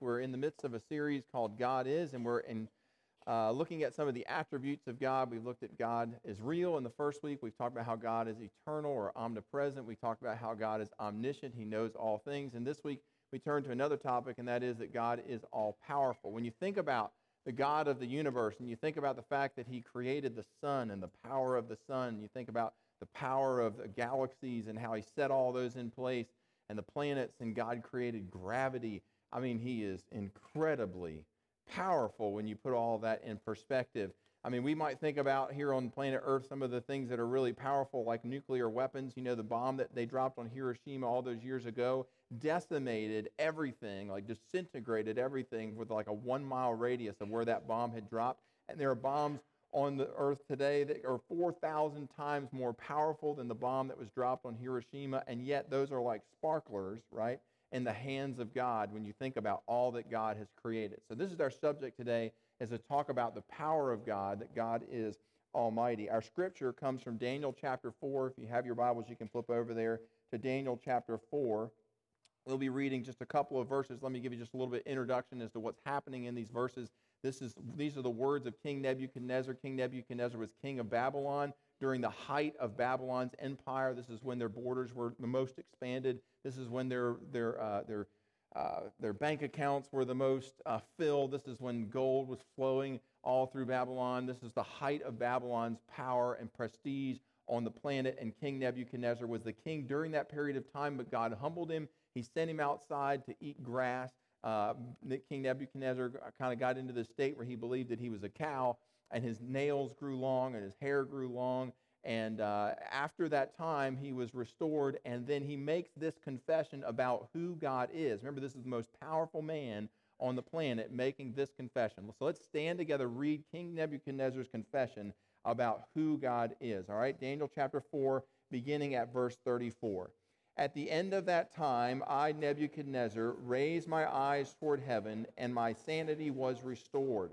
We're in the midst of a series called God Is, and we're in, uh, looking at some of the attributes of God. We've looked at God is real in the first week. We've talked about how God is eternal or omnipresent. We talked about how God is omniscient, He knows all things. And this week, we turn to another topic, and that is that God is all powerful. When you think about the God of the universe, and you think about the fact that He created the sun and the power of the sun, you think about the power of the galaxies and how He set all those in place, and the planets, and God created gravity I mean, he is incredibly powerful when you put all that in perspective. I mean, we might think about here on planet Earth some of the things that are really powerful, like nuclear weapons. You know, the bomb that they dropped on Hiroshima all those years ago decimated everything, like disintegrated everything with like a one mile radius of where that bomb had dropped. And there are bombs on the earth today that are 4,000 times more powerful than the bomb that was dropped on Hiroshima, and yet those are like sparklers, right? In the hands of God when you think about all that God has created. So this is our subject today is to talk about the power of God, that God is almighty. Our scripture comes from Daniel chapter 4. If you have your Bibles, you can flip over there to Daniel chapter 4. We'll be reading just a couple of verses. Let me give you just a little bit introduction as to what's happening in these verses. This is, these are the words of King Nebuchadnezzar. King Nebuchadnezzar was king of Babylon during the height of Babylon's empire. This is when their borders were the most expanded. This is when their, their, uh, their, uh, their bank accounts were the most uh, filled. This is when gold was flowing all through Babylon. This is the height of Babylon's power and prestige on the planet. And King Nebuchadnezzar was the king during that period of time, but God humbled him. He sent him outside to eat grass. Uh, king Nebuchadnezzar kind of got into the state where he believed that he was a cow and his nails grew long and his hair grew long. And uh, after that time, he was restored. And then he makes this confession about who God is. Remember, this is the most powerful man on the planet making this confession. So let's stand together, read King Nebuchadnezzar's confession about who God is. All right, Daniel chapter 4, beginning at verse 34. At the end of that time, I, Nebuchadnezzar, raised my eyes toward heaven, and my sanity was restored.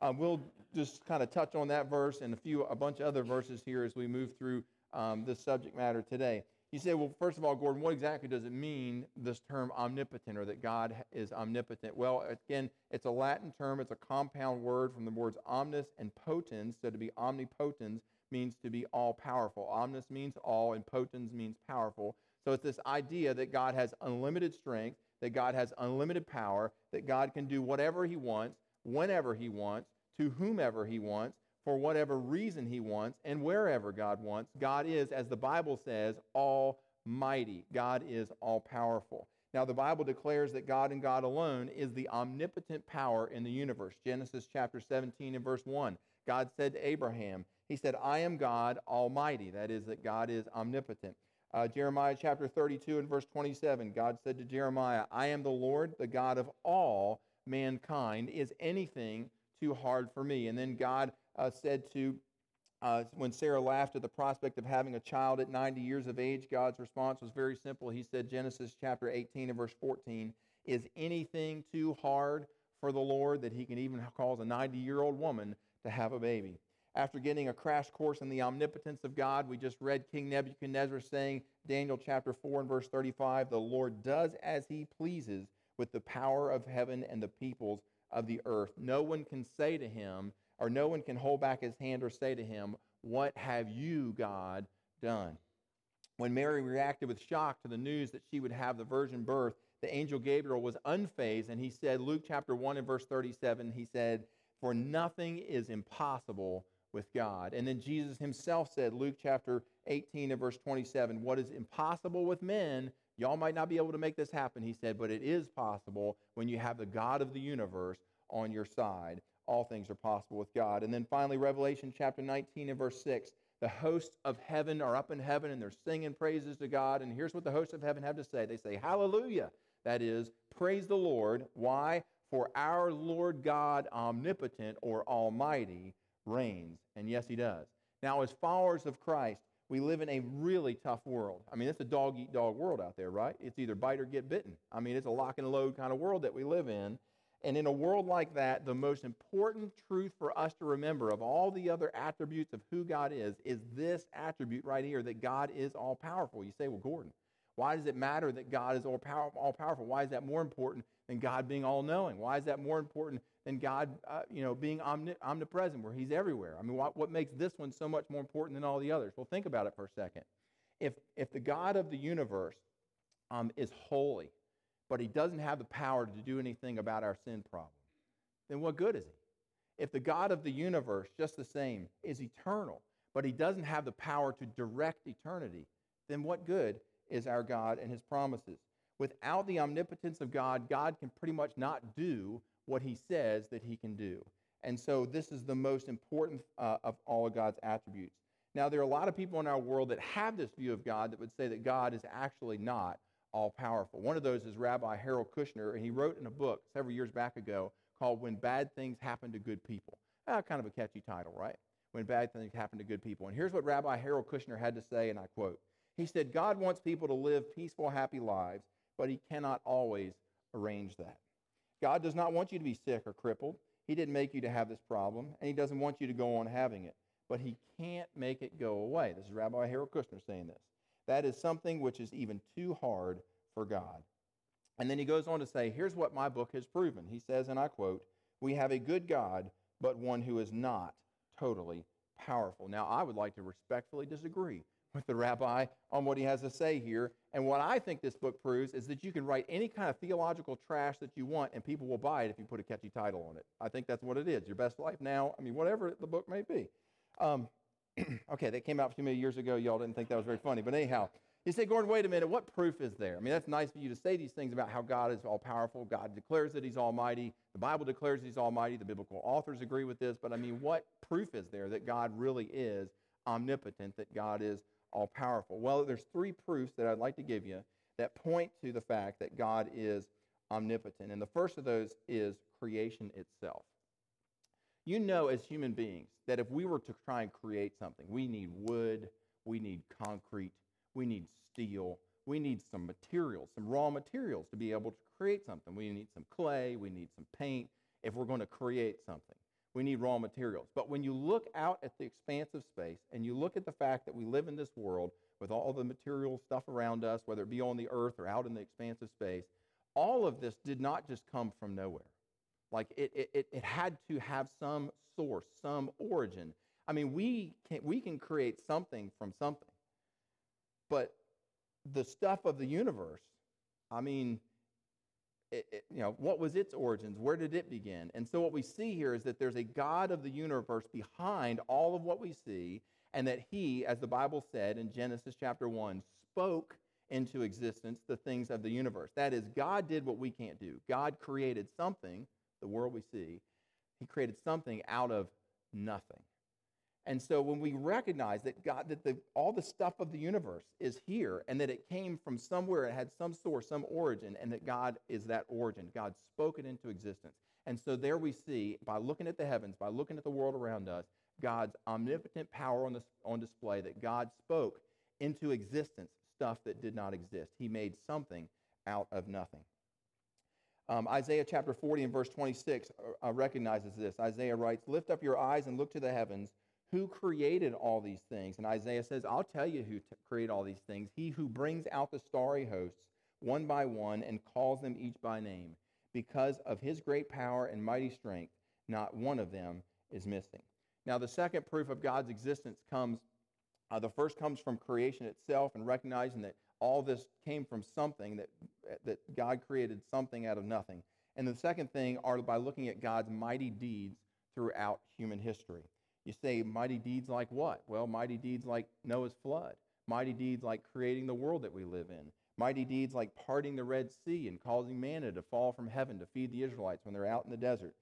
Uh, we'll just kind of touch on that verse and a few, a bunch of other verses here as we move through um, this subject matter today. You say, well, first of all, Gordon, what exactly does it mean, this term omnipotent, or that God is omnipotent? Well, again, it's a Latin term. It's a compound word from the words omnis and potens. So to be omnipotens means to be all powerful. Omnis means all, and potens means powerful. So it's this idea that God has unlimited strength, that God has unlimited power, that God can do whatever he wants, whenever he wants, to whomever he wants, for whatever reason he wants, and wherever God wants. God is, as the Bible says, almighty. God is all powerful. Now, the Bible declares that God and God alone is the omnipotent power in the universe. Genesis chapter 17 and verse 1. God said to Abraham, He said, I am God Almighty. That is, that God is omnipotent. Uh, Jeremiah chapter 32 and verse 27, God said to Jeremiah, I am the Lord, the God of all mankind. Is anything too hard for me? And then God uh, said to, uh, when Sarah laughed at the prospect of having a child at 90 years of age, God's response was very simple. He said, Genesis chapter 18 and verse 14, Is anything too hard for the Lord that he can even cause a 90 year old woman to have a baby? After getting a crash course in the omnipotence of God, we just read King Nebuchadnezzar saying, Daniel chapter 4 and verse 35, The Lord does as he pleases with the power of heaven and the peoples of the earth. No one can say to him, or no one can hold back his hand or say to him, What have you, God, done? When Mary reacted with shock to the news that she would have the virgin birth, the angel Gabriel was unfazed, and he said, Luke chapter 1 and verse 37, he said, For nothing is impossible with God. And then Jesus himself said, Luke chapter 18 and verse 27, What is impossible with men Y'all might not be able to make this happen, he said, but it is possible when you have the God of the universe on your side. All things are possible with God. And then finally, Revelation chapter 19 and verse 6. The hosts of heaven are up in heaven and they're singing praises to God. And here's what the hosts of heaven have to say they say, Hallelujah. That is, praise the Lord. Why? For our Lord God, omnipotent or almighty, reigns. And yes, he does. Now, as followers of Christ, we live in a really tough world. I mean, it's a dog eat dog world out there, right? It's either bite or get bitten. I mean, it's a lock and load kind of world that we live in. And in a world like that, the most important truth for us to remember of all the other attributes of who God is, is this attribute right here that God is all powerful. You say, well, Gordon, why does it matter that God is all, all powerful? Why is that more important than God being all knowing? Why is that more important than God, uh, you know, being omni- omnipresent, where He's everywhere? I mean, what, what makes this one so much more important than all the others? Well, think about it for a second. If, if the God of the universe um, is holy, but He doesn't have the power to do anything about our sin problem, then what good is He? If the God of the universe, just the same, is eternal, but He doesn't have the power to direct eternity, then what good is our God and His promises? Without the omnipotence of God, God can pretty much not do what he says that he can do. And so this is the most important uh, of all of God's attributes. Now, there are a lot of people in our world that have this view of God that would say that God is actually not all powerful. One of those is Rabbi Harold Kushner, and he wrote in a book several years back ago called When Bad Things Happen to Good People. Ah, kind of a catchy title, right? When Bad Things Happen to Good People. And here's what Rabbi Harold Kushner had to say, and I quote He said, God wants people to live peaceful, happy lives, but he cannot always arrange that. God does not want you to be sick or crippled. He didn't make you to have this problem, and He doesn't want you to go on having it. But He can't make it go away. This is Rabbi Harold Kushner saying this. That is something which is even too hard for God. And then he goes on to say, Here's what my book has proven. He says, and I quote, We have a good God, but one who is not totally powerful. Now, I would like to respectfully disagree with the rabbi on what he has to say here. And what I think this book proves is that you can write any kind of theological trash that you want, and people will buy it if you put a catchy title on it. I think that's what it is. Your best life now. I mean, whatever the book may be. Um, okay, that came out a few years ago. Y'all didn't think that was very funny, but anyhow. You say, Gordon, wait a minute, what proof is there? I mean, that's nice for you to say these things about how God is all powerful. God declares that He's almighty. The Bible declares He's almighty. The biblical authors agree with this. But I mean, what proof is there that God really is omnipotent, that God is all powerful? Well, there's three proofs that I'd like to give you that point to the fact that God is omnipotent. And the first of those is creation itself. You know, as human beings, that if we were to try and create something, we need wood, we need concrete, we need steel, we need some materials, some raw materials to be able to create something. We need some clay, we need some paint if we're going to create something we need raw materials. But when you look out at the expanse of space and you look at the fact that we live in this world with all the material stuff around us, whether it be on the earth or out in the expanse of space, all of this did not just come from nowhere. Like it, it, it had to have some source, some origin. I mean, we can, we can create something from something. But the stuff of the universe, I mean, it, you know, what was its origins? Where did it begin? And so what we see here is that there's a God of the universe behind all of what we see, and that he, as the Bible said in Genesis chapter 1, spoke into existence the things of the universe. That is, God did what we can't do. God created something, the world we see, he created something out of nothing. And so when we recognize that God, that the, all the stuff of the universe is here and that it came from somewhere, it had some source, some origin, and that God is that origin. God spoke it into existence. And so there we see, by looking at the heavens, by looking at the world around us, God's omnipotent power on, on display, that God spoke into existence stuff that did not exist. He made something out of nothing. Um, Isaiah chapter 40 and verse 26 uh, recognizes this. Isaiah writes, Lift up your eyes and look to the heavens who created all these things? And Isaiah says, I'll tell you who t- created all these things. He who brings out the starry hosts one by one and calls them each by name. Because of his great power and mighty strength, not one of them is missing. Now, the second proof of God's existence comes, uh, the first comes from creation itself and recognizing that all this came from something, that, that God created something out of nothing. And the second thing are by looking at God's mighty deeds throughout human history. You say mighty deeds like what? Well, mighty deeds like Noah's flood, mighty deeds like creating the world that we live in, mighty deeds like parting the Red Sea and causing manna to fall from heaven to feed the Israelites when they're out in the desert.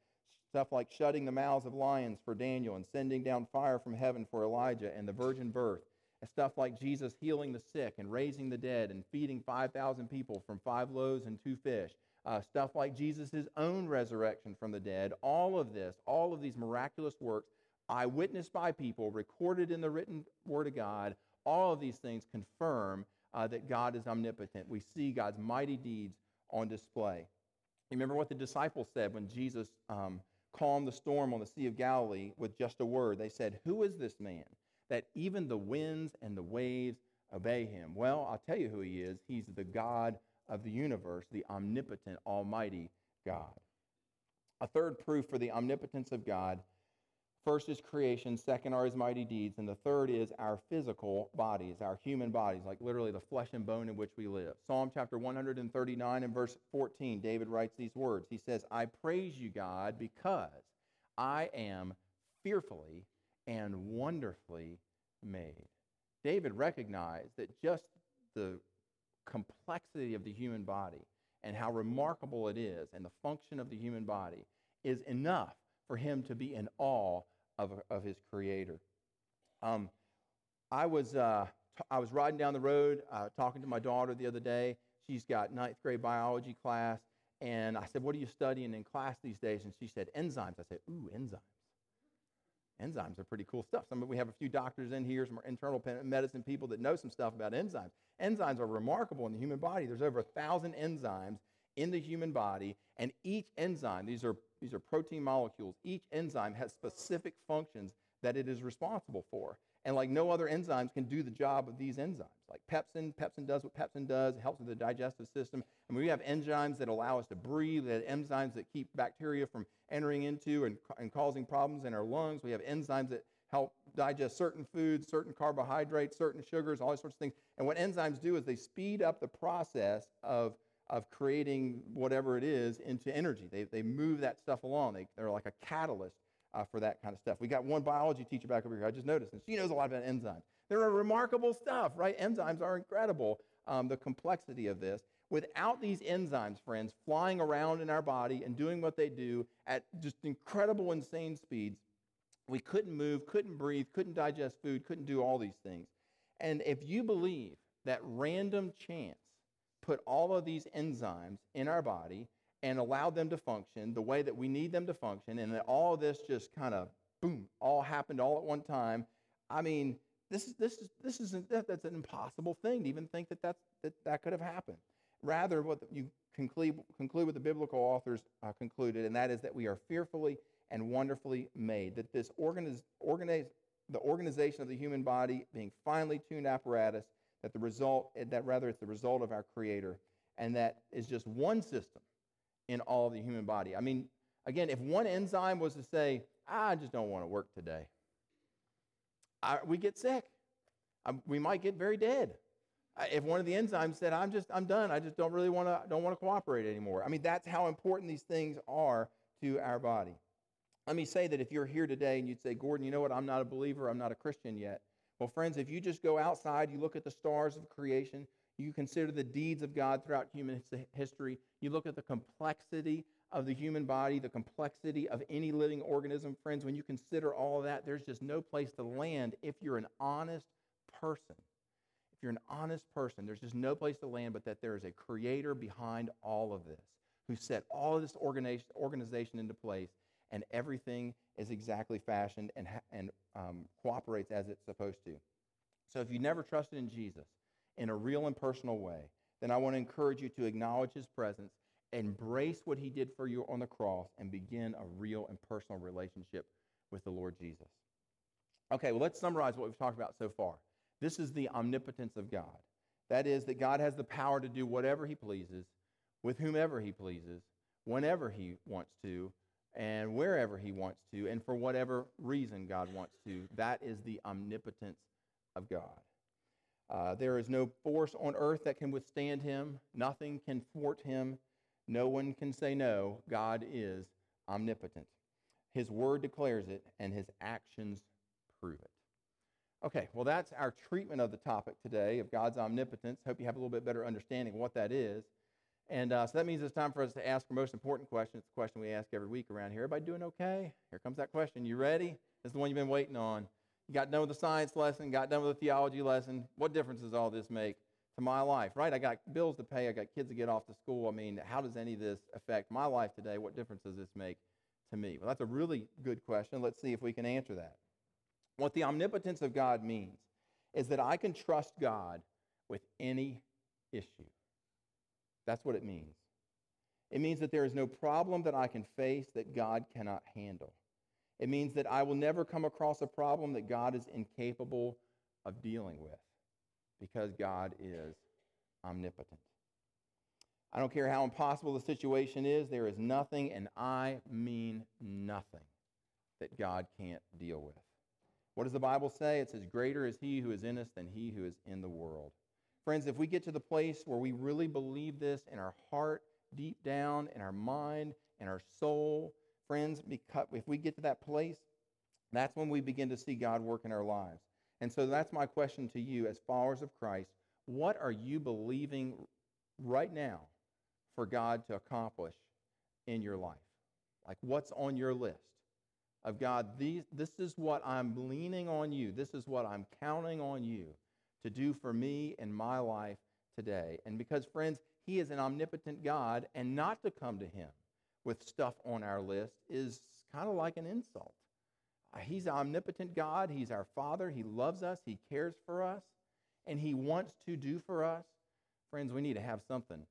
Stuff like shutting the mouths of lions for Daniel and sending down fire from heaven for Elijah and the virgin birth. And stuff like Jesus healing the sick and raising the dead and feeding 5,000 people from five loaves and two fish. uh, stuff like Jesus' own resurrection from the dead. All of this, all of these miraculous works, eyewitnessed by people, recorded in the written Word of God, all of these things confirm uh, that God is omnipotent. We see God's mighty deeds on display. Remember what the disciples said when Jesus um, calmed the storm on the Sea of Galilee with just a word. They said, Who is this man that even the winds and the waves obey him? Well, I'll tell you who he is. He's the God of the universe, the omnipotent, almighty God. A third proof for the omnipotence of God First is creation, second are his mighty deeds, and the third is our physical bodies, our human bodies, like literally the flesh and bone in which we live. Psalm chapter 139 and verse 14, David writes these words. He says, I praise you, God, because I am fearfully and wonderfully made. David recognized that just the complexity of the human body and how remarkable it is and the function of the human body is enough for him to be in awe of, of his creator. Um, I, was, uh, t- I was riding down the road uh, talking to my daughter the other day. She's got ninth grade biology class. And I said, What are you studying in class these days? And she said, Enzymes. I said, Ooh, enzymes. Enzymes are pretty cool stuff. Some of, we have a few doctors in here, some internal medicine people that know some stuff about enzymes. Enzymes are remarkable in the human body. There's over a thousand enzymes in the human body, and each enzyme, these are, these are protein molecules, each enzyme has specific functions that it is responsible for. And like no other enzymes can do the job of these enzymes. Like pepsin, pepsin does what pepsin does, it helps with the digestive system. And we have enzymes that allow us to breathe, that enzymes that keep bacteria from entering into and, and causing problems in our lungs. We have enzymes that help digest certain foods, certain carbohydrates, certain sugars, all these sorts of things. And what enzymes do is they speed up the process of of creating whatever it is into energy. They, they move that stuff along. They, they're like a catalyst uh, for that kind of stuff. We got one biology teacher back over here. I just noticed, and she knows a lot about enzymes. They're remarkable stuff, right? Enzymes are incredible, um, the complexity of this. Without these enzymes, friends, flying around in our body and doing what they do at just incredible, insane speeds, we couldn't move, couldn't breathe, couldn't digest food, couldn't do all these things. And if you believe that random chance put all of these enzymes in our body and allow them to function the way that we need them to function, and that all this just kind of boom, all happened all at one time. I mean, this is this is this isn't that, that's an impossible thing to even think that that's, that that could have happened. Rather, what you conclude conclude what the biblical authors uh, concluded, and that is that we are fearfully and wonderfully made. That this organiz, organize, the organization of the human body, being finely tuned apparatus, that the result, that rather it's the result of our Creator, and that is just one system in all the human body. I mean, again, if one enzyme was to say, I just don't want to work today, I, we get sick. I, we might get very dead. If one of the enzymes said, "I'm just, I'm done. I just don't really want to, don't want to cooperate anymore." I mean, that's how important these things are to our body. Let me say that if you're here today and you'd say, "Gordon, you know what? I'm not a believer. I'm not a Christian yet." Well, friends, if you just go outside, you look at the stars of creation, you consider the deeds of God throughout human history, you look at the complexity of the human body, the complexity of any living organism, friends, when you consider all of that, there's just no place to land if you're an honest person. If you're an honest person, there's just no place to land but that there is a creator behind all of this who set all of this organization into place and everything is exactly fashioned and, and um, cooperates as it's supposed to. So if you never trusted in Jesus in a real and personal way, then I want to encourage you to acknowledge his presence, embrace what he did for you on the cross, and begin a real and personal relationship with the Lord Jesus. Okay, well, let's summarize what we've talked about so far. This is the omnipotence of God. That is, that God has the power to do whatever he pleases, with whomever he pleases, whenever he wants to, and wherever he wants to, and for whatever reason God wants to. That is the omnipotence of God. Uh, there is no force on earth that can withstand him. Nothing can thwart him. No one can say no. God is omnipotent. His word declares it, and his actions prove it. Okay, well, that's our treatment of the topic today of God's omnipotence. Hope you have a little bit better understanding of what that is. And uh, so that means it's time for us to ask our most important question. It's the question we ask every week around here. Everybody doing okay? Here comes that question. You ready? This is the one you've been waiting on. You got done with the science lesson, got done with the theology lesson. What difference does all this make to my life, right? I got bills to pay, I got kids to get off to school. I mean, how does any of this affect my life today? What difference does this make to me? Well, that's a really good question. Let's see if we can answer that. What the omnipotence of God means is that I can trust God with any issue. That's what it means. It means that there is no problem that I can face that God cannot handle. It means that I will never come across a problem that God is incapable of dealing with because God is omnipotent. I don't care how impossible the situation is, there is nothing, and I mean nothing, that God can't deal with. What does the Bible say? It says, Greater is he who is in us than he who is in the world. Friends, if we get to the place where we really believe this in our heart, deep down, in our mind, in our soul, friends, if we get to that place, that's when we begin to see God work in our lives. And so that's my question to you as followers of Christ. What are you believing right now for God to accomplish in your life? Like what's on your list? Of God, these, this is what I'm leaning on you. This is what I'm counting on you to do for me in my life today. And because, friends, He is an omnipotent God, and not to come to Him with stuff on our list is kind of like an insult. Uh, he's an omnipotent God. He's our Father. He loves us. He cares for us. And He wants to do for us. Friends, we need to have something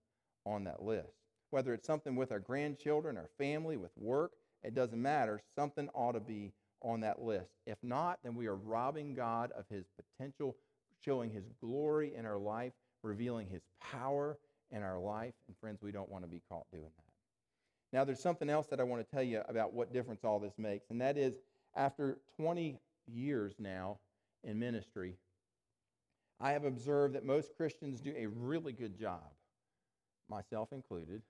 on that list. Whether it's something with our grandchildren, our family, with work, it doesn't matter. Something ought to be on that list. If not, then we are robbing God of His potential showing His glory in our life, revealing His power in our life. And friends, we don't want to be caught doing that. Now, there's something else that I want to tell you about what difference all this makes, and that is after 20 years now in ministry, I have observed that most Christians do a really good job, myself included,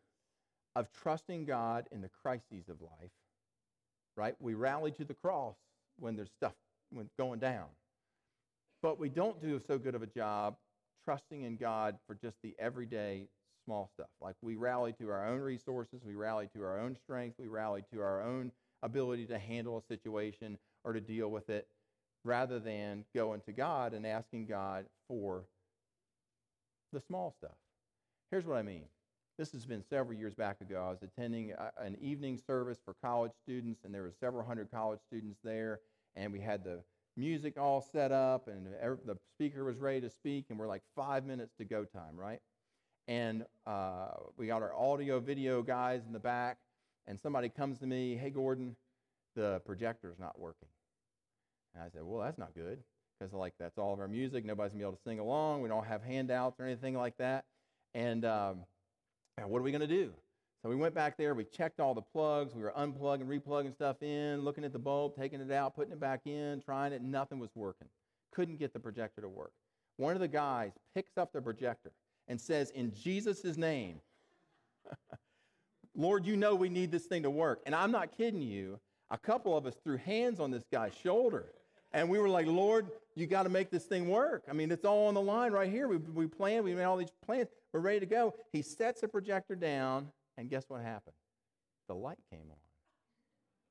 of trusting God in the crises of life. Right? We rally to the cross when there's stuff going down. But we don't do so good of a job trusting in God for just the everyday small stuff. Like we rally to our own resources, we rally to our own strength, we rally to our own ability to handle a situation or to deal with it rather than going to God and asking God for the small stuff. Here's what I mean. This has been several years back ago. I was attending an evening service for college students, and there were several hundred college students there, and we had the music all set up and the speaker was ready to speak and we're like five minutes to go time right? And uh, we got our audio video guys in the back and somebody comes to me hey gordon the projector's not working. And i said well that's not good because like that's all of our music. Nobody's gonna be able to sing along. We don't have handouts or anything like that. And, um, what are we to do so we went back there, we checked all the plugs, we were unplugging, replugging stuff in, looking at the bulb, taking it out, putting it back in, trying it, nothing was working. Couldn't get the projector to work. One of the guys picks up the projector and says, In Jesus' name, Lord, you know we need this thing to work. And I'm not kidding you. A couple of us threw hands on this guy's shoulder. And we were like, Lord, you got to make this thing work. I mean, it's all on the line right here. We, we planned, we made all these plans. We're ready to go. He sets the projector down and guess what happened? The light came on.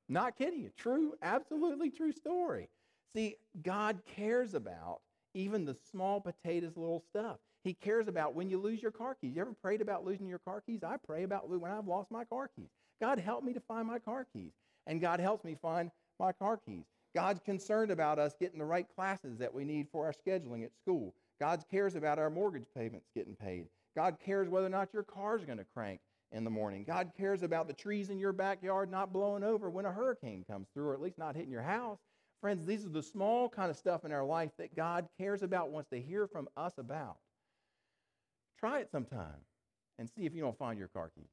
Not kidding you. True, absolutely true story. See, God cares about even the small potatoes little stuff. He cares about when you lose your car keys. You ever prayed about losing your car keys? I pray about when I've lost my car keys. God help me to find my car keys. And God helps me find my car keys. God's concerned about us getting the right classes that we need for our scheduling at school. God cares about our mortgage payments getting paid. God cares whether or not your car's going to crank in the morning. God cares about the trees in your backyard not blowing over when a hurricane comes through, or at least not hitting your house. Friends, these are the small kind of stuff in our life that God cares about, wants to hear from us about. Try it sometime and see if you don't find your car keys,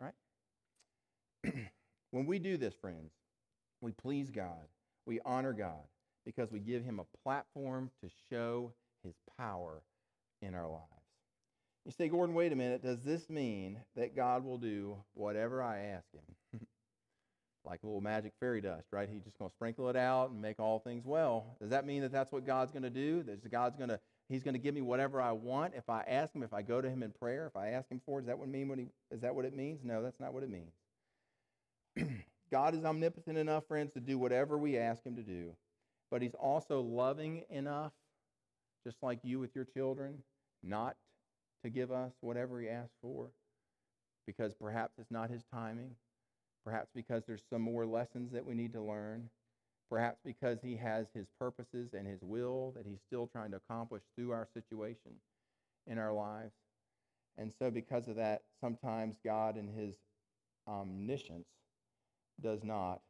right? when we do this, friends, we please God, we honor God because we give him a platform to show his power in our lives. You say, Gordon, wait a minute. Does this mean that God will do whatever I ask him? like a little magic fairy dust, right? He's just going to sprinkle it out and make all things well. Does that mean that that's what God's going to do? That God's going to He's going to give me whatever I want if I ask him, if I go to him in prayer, if I ask him for it. Does that what mean what he, is that what it means? No, that's not what it means. God is omnipotent enough, friends, to do whatever we ask him to do. But he's also loving enough, just like you with your children, not to give us whatever He asks for because perhaps it's not His timing, perhaps because there's some more lessons that we need to learn, perhaps because He has His purposes and His will that He's still trying to accomplish through our situation in our lives. And so, because of that, sometimes God in His omniscience does not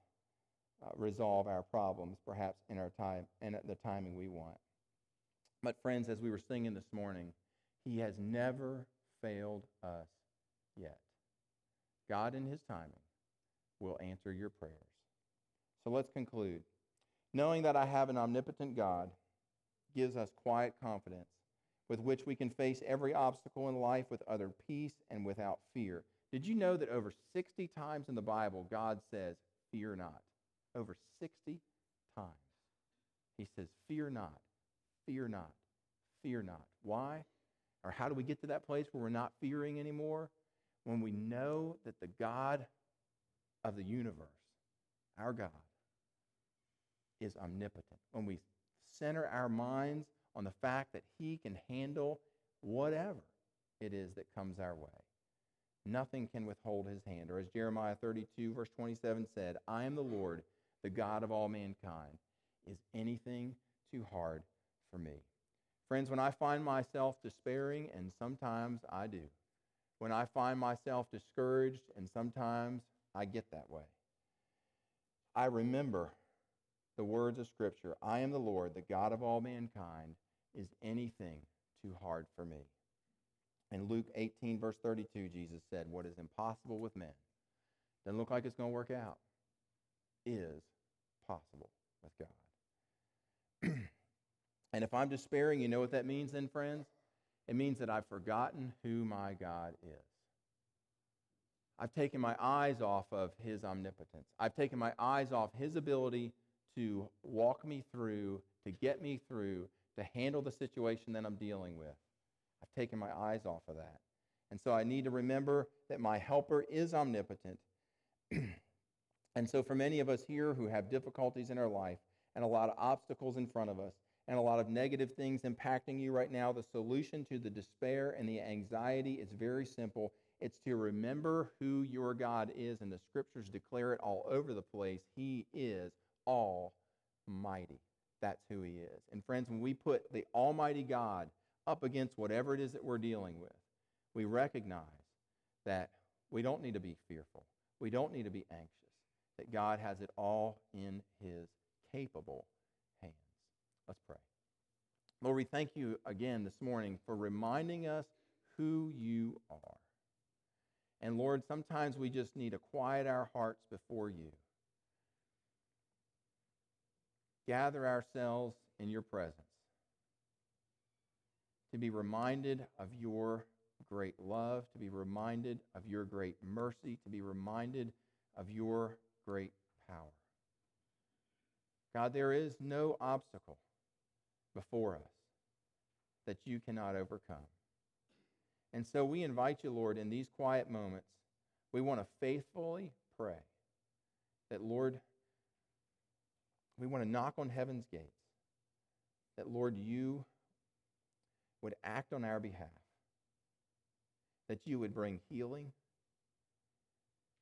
uh, resolve our problems, perhaps in our time and at the timing we want. But, friends, as we were singing this morning, He has never failed us yet. God, in His timing, will answer your prayers. So let's conclude. Knowing that I have an omnipotent God gives us quiet confidence with which we can face every obstacle in life with utter peace and without fear. Did you know that over 60 times in the Bible, God says, Fear not? Over 60 times. He says, Fear not, fear not, fear not. Why? Or how do we get to that place where we're not fearing anymore? When we know that the God of the universe, our God, is omnipotent. When we center our minds on the fact that He can handle whatever it is that comes our way. Nothing can withhold His hand. Or as Jeremiah 32, verse 27 said, I am the Lord, the God of all mankind. Is anything too hard for me? Friends, when I find myself despairing, and sometimes I do, when I find myself discouraged, and sometimes I get that way, I remember the words of Scripture I am the Lord, the God of all mankind. Is anything too hard for me? In Luke 18, verse 32, Jesus said, What is impossible with men doesn't look like it's going to work out, is possible with God. And if I'm despairing, you know what that means then, friends? It means that I've forgotten who my God is. I've taken my eyes off of his omnipotence. I've taken my eyes off his ability to walk me through, to get me through, to handle the situation that I'm dealing with. I've taken my eyes off of that. And so I need to remember that my helper is omnipotent. and so, for many of us here who have difficulties in our life and a lot of obstacles in front of us and a lot of negative things impacting you right now, the solution to the despair and the anxiety is very simple. It's to remember who your God is, and the scriptures declare it all over the place. He is almighty. That's who he is. And friends, when we put the almighty God up against whatever it is that we're dealing with, we recognize that we don't need to be fearful. We don't need to be anxious. That God has it all in his capable. Let's pray. Lord, we thank you again this morning for reminding us who you are. And Lord, sometimes we just need to quiet our hearts before you gather ourselves in your presence to be reminded of your great love, to be reminded of your great mercy, to be reminded of your great power. God, there is no obstacle before us that you cannot overcome. And so we invite you, Lord, in these quiet moments, we want to faithfully pray that, Lord, we want to knock on heaven's gates that, Lord, you would act on our behalf, that you would bring healing,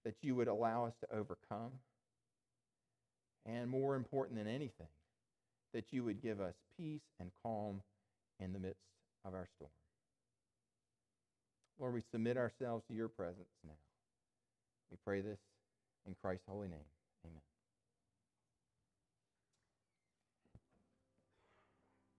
that you would allow us to overcome, and more important than anything, that you would give us peace and calm in the midst of our storm. Lord, we submit ourselves to your presence now. We pray this in Christ's holy name. Amen.